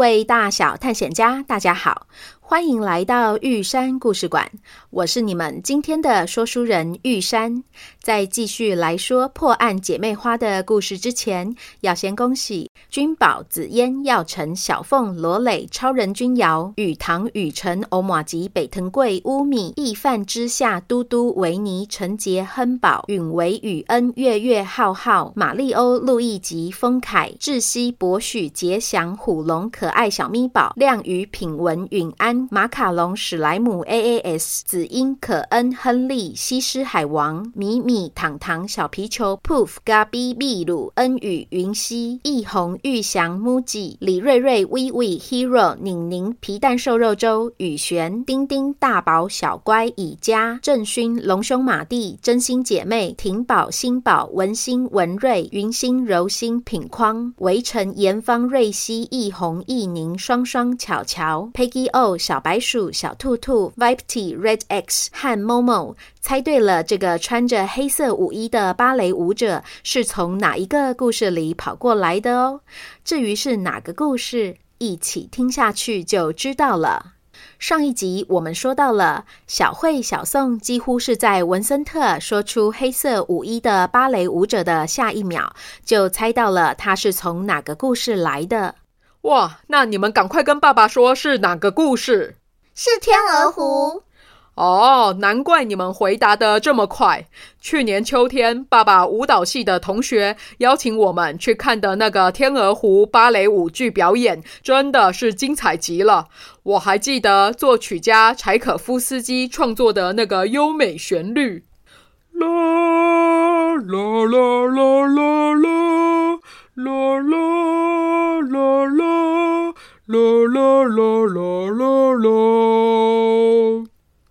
位大小探险家，大家好。欢迎来到玉山故事馆，我是你们今天的说书人玉山。在继续来说破案姐妹花的故事之前，要先恭喜君宝、紫嫣、耀成、小凤、罗磊、超人君瑶、雨堂、雨辰、欧玛吉、北藤贵、乌米、易饭之下、嘟嘟、维尼、陈杰、亨宝、允维、雨恩、月月、浩浩、马利欧、路易吉、丰凯、志熙、博许、杰祥、虎龙、可爱小咪宝、亮宇、品文、允安。马卡龙、史莱姆、A A S、紫英、可恩、亨利、西施、海王、米米、糖糖、小皮球、Poof、嘎比、秘鲁、恩宇、云溪、易红、玉祥、木吉、李瑞瑞、威威、Hero、宁宁、皮蛋瘦肉粥、雨璇、丁丁、大宝、小乖、以佳、郑勋、龙兄、马蒂、真心姐妹、婷宝、新宝、文心、文瑞、云心、柔心、品框、围城、严芳、瑞希、易红、易宁、双双、巧巧、Peggy O。小白鼠、小兔兔、Vip T、Red X 和 Momo 猜对了，这个穿着黑色舞衣的芭蕾舞者是从哪一个故事里跑过来的哦？至于是哪个故事，一起听下去就知道了。上一集我们说到了小慧、小宋几乎是在文森特说出黑色舞衣的芭蕾舞者的下一秒，就猜到了他是从哪个故事来的。哇，那你们赶快跟爸爸说是哪个故事？是天鹅湖。哦，难怪你们回答的这么快。去年秋天，爸爸舞蹈系的同学邀请我们去看的那个天鹅湖芭蕾舞剧表演，真的是精彩极了。我还记得作曲家柴可夫斯基创作的那个优美旋律。啦啦啦啦啦啦。啦啦啦啦啦啦啦啦啦！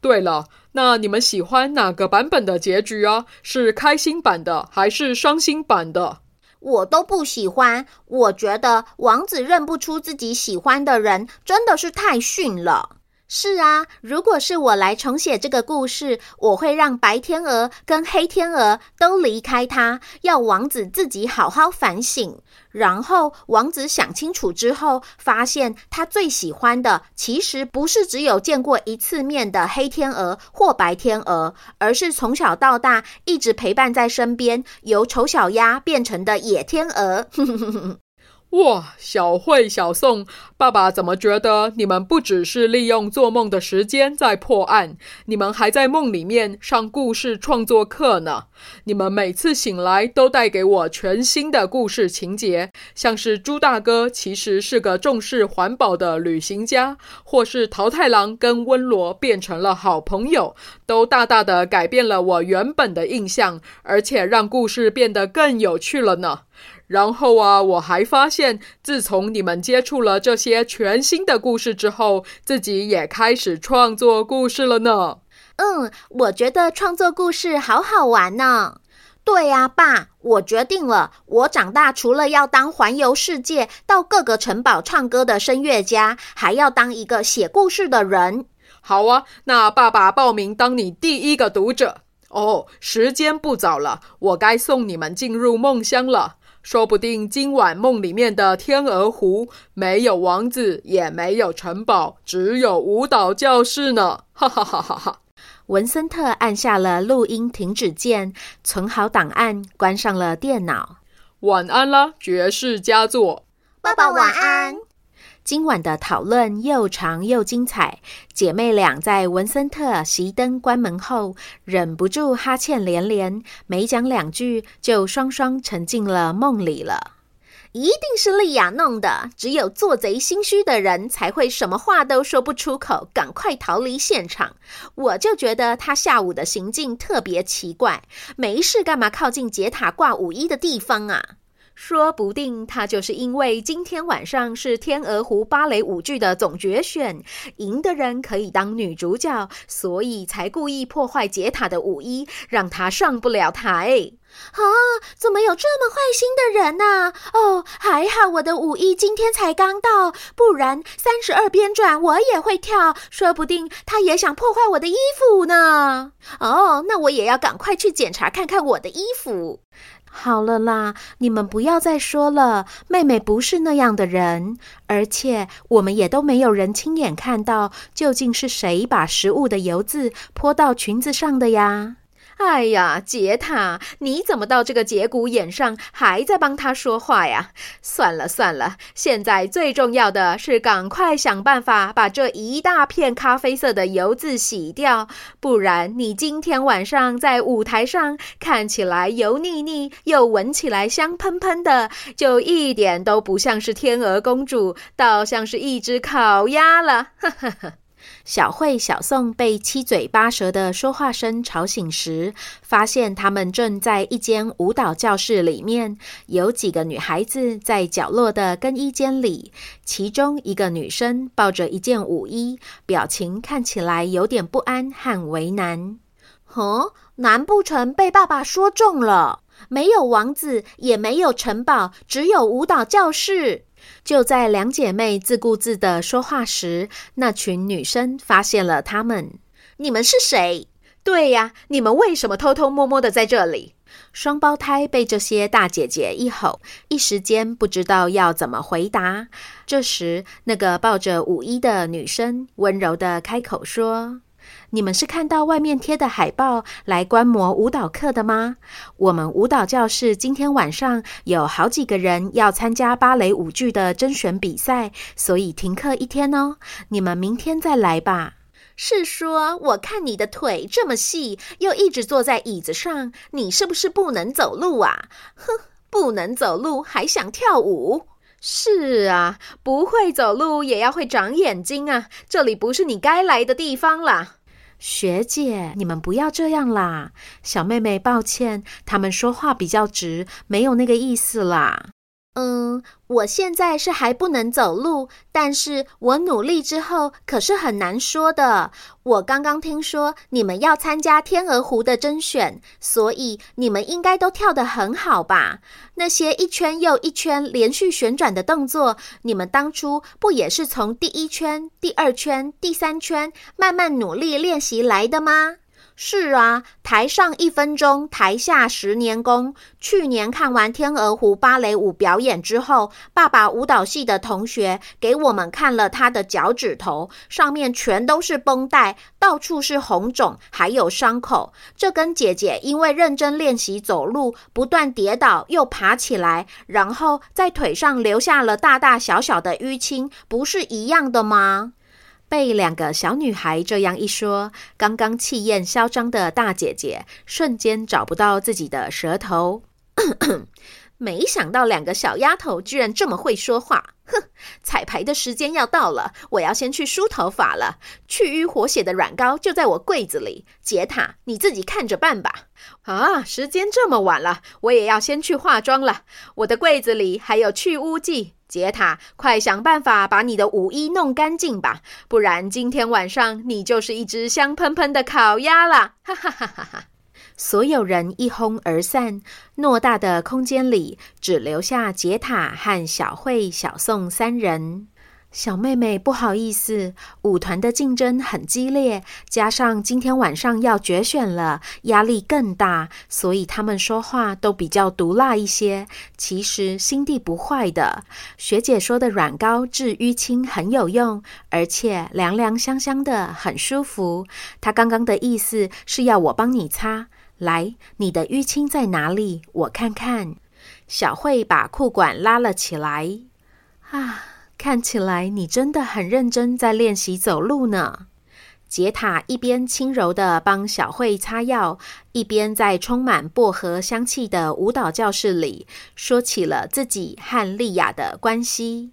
对了，那你们喜欢哪个版本的结局啊？是开心版的还是伤心版的？我都不喜欢。我觉得王子认不出自己喜欢的人，真的是太逊了。是啊，如果是我来重写这个故事，我会让白天鹅跟黑天鹅都离开他，要王子自己好好反省。然后王子想清楚之后，发现他最喜欢的其实不是只有见过一次面的黑天鹅或白天鹅，而是从小到大一直陪伴在身边，由丑小鸭变成的野天鹅。哇，小慧、小宋，爸爸怎么觉得你们不只是利用做梦的时间在破案，你们还在梦里面上故事创作课呢？你们每次醒来都带给我全新的故事情节，像是猪大哥其实是个重视环保的旅行家，或是桃太郎跟温罗变成了好朋友，都大大的改变了我原本的印象，而且让故事变得更有趣了呢。然后啊，我还发现，自从你们接触了这些全新的故事之后，自己也开始创作故事了呢。嗯，我觉得创作故事好好玩呢。对呀，爸，我决定了，我长大除了要当环游世界、到各个城堡唱歌的声乐家，还要当一个写故事的人。好啊，那爸爸报名当你第一个读者。哦，时间不早了，我该送你们进入梦乡了。说不定今晚梦里面的天鹅湖没有王子，也没有城堡，只有舞蹈教室呢！哈哈哈哈哈！文森特按下了录音停止键，存好档案，关上了电脑。晚安啦，绝世佳作！爸爸晚安。今晚的讨论又长又精彩，姐妹俩在文森特熄灯关门后，忍不住哈欠连连，没讲两句就双双沉进了梦里了。一定是莉亚弄的，只有做贼心虚的人才会什么话都说不出口，赶快逃离现场。我就觉得他下午的行径特别奇怪，没事干嘛靠近杰塔挂舞衣的地方啊？说不定他就是因为今天晚上是天鹅湖芭蕾舞剧的总决选，赢的人可以当女主角，所以才故意破坏杰塔的舞衣，让她上不了台。啊！怎么有这么坏心的人呢？哦，还好我的舞衣今天才刚到，不然三十二编转我也会跳，说不定他也想破坏我的衣服呢。哦，那我也要赶快去检查看看我的衣服。好了啦，你们不要再说了，妹妹不是那样的人，而且我们也都没有人亲眼看到究竟是谁把食物的油渍泼到裙子上的呀。哎呀，杰塔，你怎么到这个节骨眼上还在帮他说话呀？算了算了，现在最重要的是赶快想办法把这一大片咖啡色的油渍洗掉，不然你今天晚上在舞台上看起来油腻腻，又闻起来香喷喷的，就一点都不像是天鹅公主，倒像是一只烤鸭了。呵呵呵。小慧、小宋被七嘴八舌的说话声吵醒时，发现他们正在一间舞蹈教室里面，有几个女孩子在角落的更衣间里。其中一个女生抱着一件舞衣，表情看起来有点不安和为难。哼，难不成被爸爸说中了？没有王子，也没有城堡，只有舞蹈教室。就在两姐妹自顾自的说话时，那群女生发现了她们。你们是谁？对呀，你们为什么偷偷摸摸的在这里？双胞胎被这些大姐姐一吼，一时间不知道要怎么回答。这时，那个抱着舞衣的女生温柔的开口说。你们是看到外面贴的海报来观摩舞蹈课的吗？我们舞蹈教室今天晚上有好几个人要参加芭蕾舞剧的甄选比赛，所以停课一天哦。你们明天再来吧。是说，我看你的腿这么细，又一直坐在椅子上，你是不是不能走路啊？哼，不能走路还想跳舞？是啊，不会走路也要会长眼睛啊！这里不是你该来的地方啦。学姐，你们不要这样啦！小妹妹，抱歉，他们说话比较直，没有那个意思啦。嗯，我现在是还不能走路，但是我努力之后可是很难说的。我刚刚听说你们要参加天鹅湖的甄选，所以你们应该都跳得很好吧？那些一圈又一圈连续旋转的动作，你们当初不也是从第一圈、第二圈、第三圈慢慢努力练习来的吗？是啊，台上一分钟，台下十年功。去年看完天鹅湖芭蕾舞表演之后，爸爸舞蹈系的同学给我们看了他的脚趾头，上面全都是绷带，到处是红肿，还有伤口。这跟姐姐因为认真练习走路，不断跌倒又爬起来，然后在腿上留下了大大小小的淤青，不是一样的吗？被两个小女孩这样一说，刚刚气焰嚣张的大姐姐瞬间找不到自己的舌头。没想到两个小丫头居然这么会说话。哼，彩排的时间要到了，我要先去梳头发了。去瘀活血的软膏就在我柜子里，杰塔，你自己看着办吧。啊，时间这么晚了，我也要先去化妆了。我的柜子里还有去污剂。杰塔，快想办法把你的舞衣弄干净吧，不然今天晚上你就是一只香喷喷的烤鸭了！哈哈哈哈哈！所有人一哄而散，偌大的空间里只留下杰塔和小慧、小宋三人。小妹妹，不好意思，舞团的竞争很激烈，加上今天晚上要决选了，压力更大，所以他们说话都比较毒辣一些。其实心地不坏的。学姐说的软膏治淤青很有用，而且凉凉香香的，很舒服。她刚刚的意思是要我帮你擦。来，你的淤青在哪里？我看看。小慧把裤管拉了起来。啊。看起来你真的很认真在练习走路呢。杰塔一边轻柔地帮小慧擦药，一边在充满薄荷香气的舞蹈教室里说起了自己和莉亚的关系。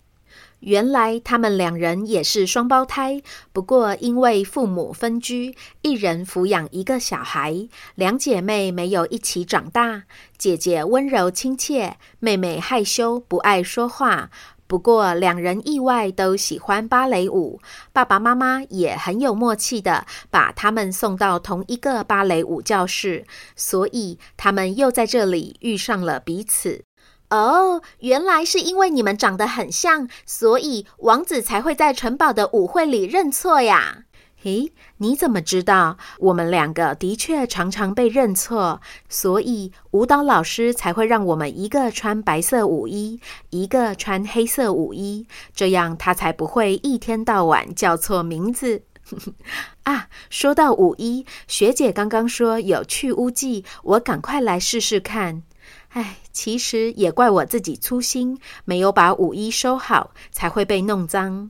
原来他们两人也是双胞胎，不过因为父母分居，一人抚养一个小孩，两姐妹没有一起长大。姐姐温柔亲切，妹妹害羞不爱说话。不过两人意外都喜欢芭蕾舞，爸爸妈妈也很有默契的把他们送到同一个芭蕾舞教室，所以他们又在这里遇上了彼此。哦，原来是因为你们长得很像，所以王子才会在城堡的舞会里认错呀。诶，你怎么知道？我们两个的确常常被认错，所以舞蹈老师才会让我们一个穿白色舞衣，一个穿黑色舞衣，这样他才不会一天到晚叫错名字。啊，说到舞衣，学姐刚刚说有去污剂，我赶快来试试看。哎，其实也怪我自己粗心，没有把舞衣收好，才会被弄脏。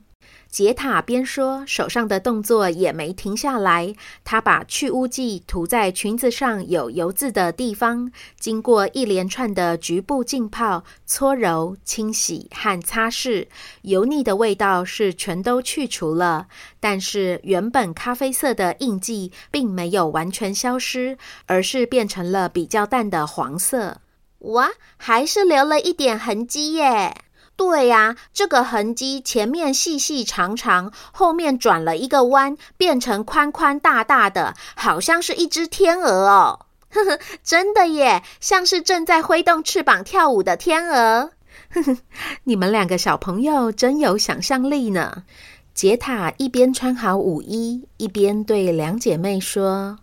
杰塔边说，手上的动作也没停下来。他把去污剂涂在裙子上有油渍的地方，经过一连串的局部浸泡、搓揉、清洗和擦拭，油腻的味道是全都去除了。但是原本咖啡色的印记并没有完全消失，而是变成了比较淡的黄色。哇，还是留了一点痕迹耶！对呀，这个痕迹前面细细长长，后面转了一个弯，变成宽宽大大的，好像是一只天鹅哦。呵呵，真的耶，像是正在挥动翅膀跳舞的天鹅。呵呵，你们两个小朋友真有想象力呢。杰塔一边穿好舞衣，一边对两姐妹说。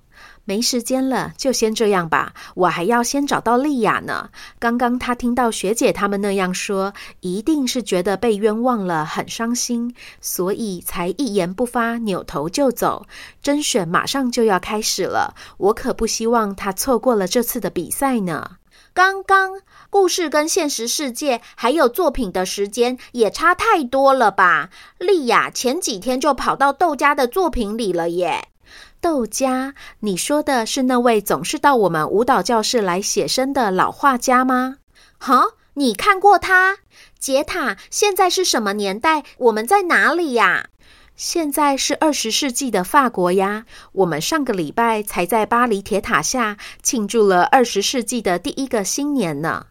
没时间了，就先这样吧。我还要先找到莉亚呢。刚刚她听到学姐他们那样说，一定是觉得被冤枉了，很伤心，所以才一言不发，扭头就走。甄选马上就要开始了，我可不希望她错过了这次的比赛呢。刚刚故事跟现实世界还有作品的时间也差太多了吧？莉亚前几天就跑到豆家的作品里了耶。豆家，你说的是那位总是到我们舞蹈教室来写生的老画家吗？哈，你看过他？杰塔，现在是什么年代？我们在哪里呀？现在是二十世纪的法国呀。我们上个礼拜才在巴黎铁塔下庆祝了二十世纪的第一个新年呢。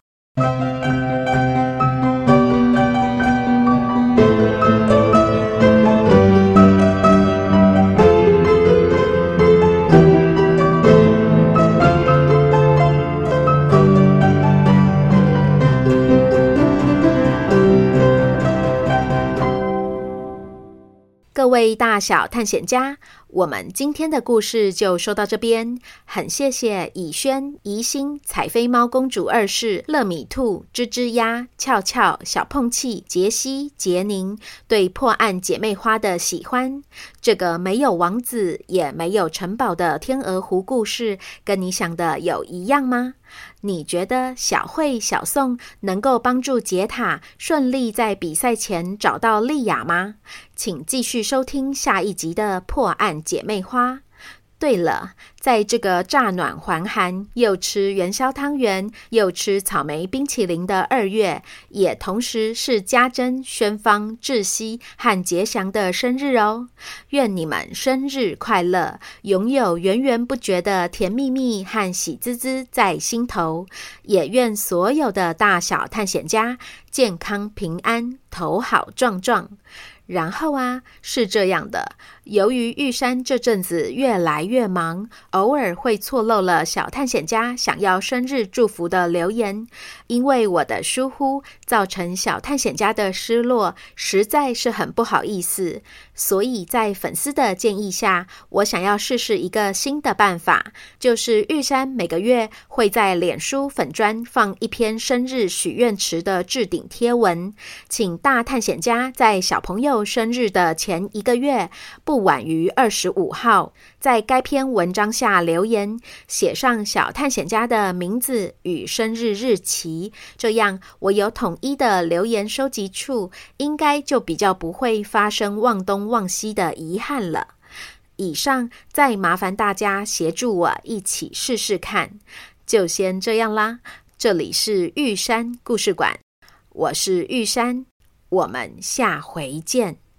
大小探险家，我们今天的故事就说到这边。很谢谢以轩、宜心、彩飞猫公主二世、乐米兔、吱吱鸭、俏俏、小碰气、杰西、杰宁对破案姐妹花的喜欢。这个没有王子也没有城堡的天鹅湖故事，跟你想的有一样吗？你觉得小慧、小宋能够帮助杰塔顺利在比赛前找到莉亚吗？请继续收听下一集的《破案姐妹花》。对了，在这个乍暖还寒，又吃元宵汤圆，又吃草莓冰淇淋的二月，也同时是家珍、轩芳、志熙和杰祥的生日哦。愿你们生日快乐，拥有源源不绝的甜蜜蜜和喜滋滋在心头。也愿所有的大小探险家健康平安，头好壮壮。然后啊，是这样的，由于玉山这阵子越来越忙，偶尔会错漏了小探险家想要生日祝福的留言，因为我的疏忽，造成小探险家的失落，实在是很不好意思。所以在粉丝的建议下，我想要试试一个新的办法，就是玉山每个月会在脸书粉专放一篇生日许愿池的置顶贴文，请大探险家在小朋友生日的前一个月，不晚于二十五号，在该篇文章下留言，写上小探险家的名字与生日日期，这样我有统一的留言收集处，应该就比较不会发生忘东忘西的遗憾了。以上，再麻烦大家协助我一起试试看。就先这样啦。这里是玉山故事馆，我是玉山，我们下回见。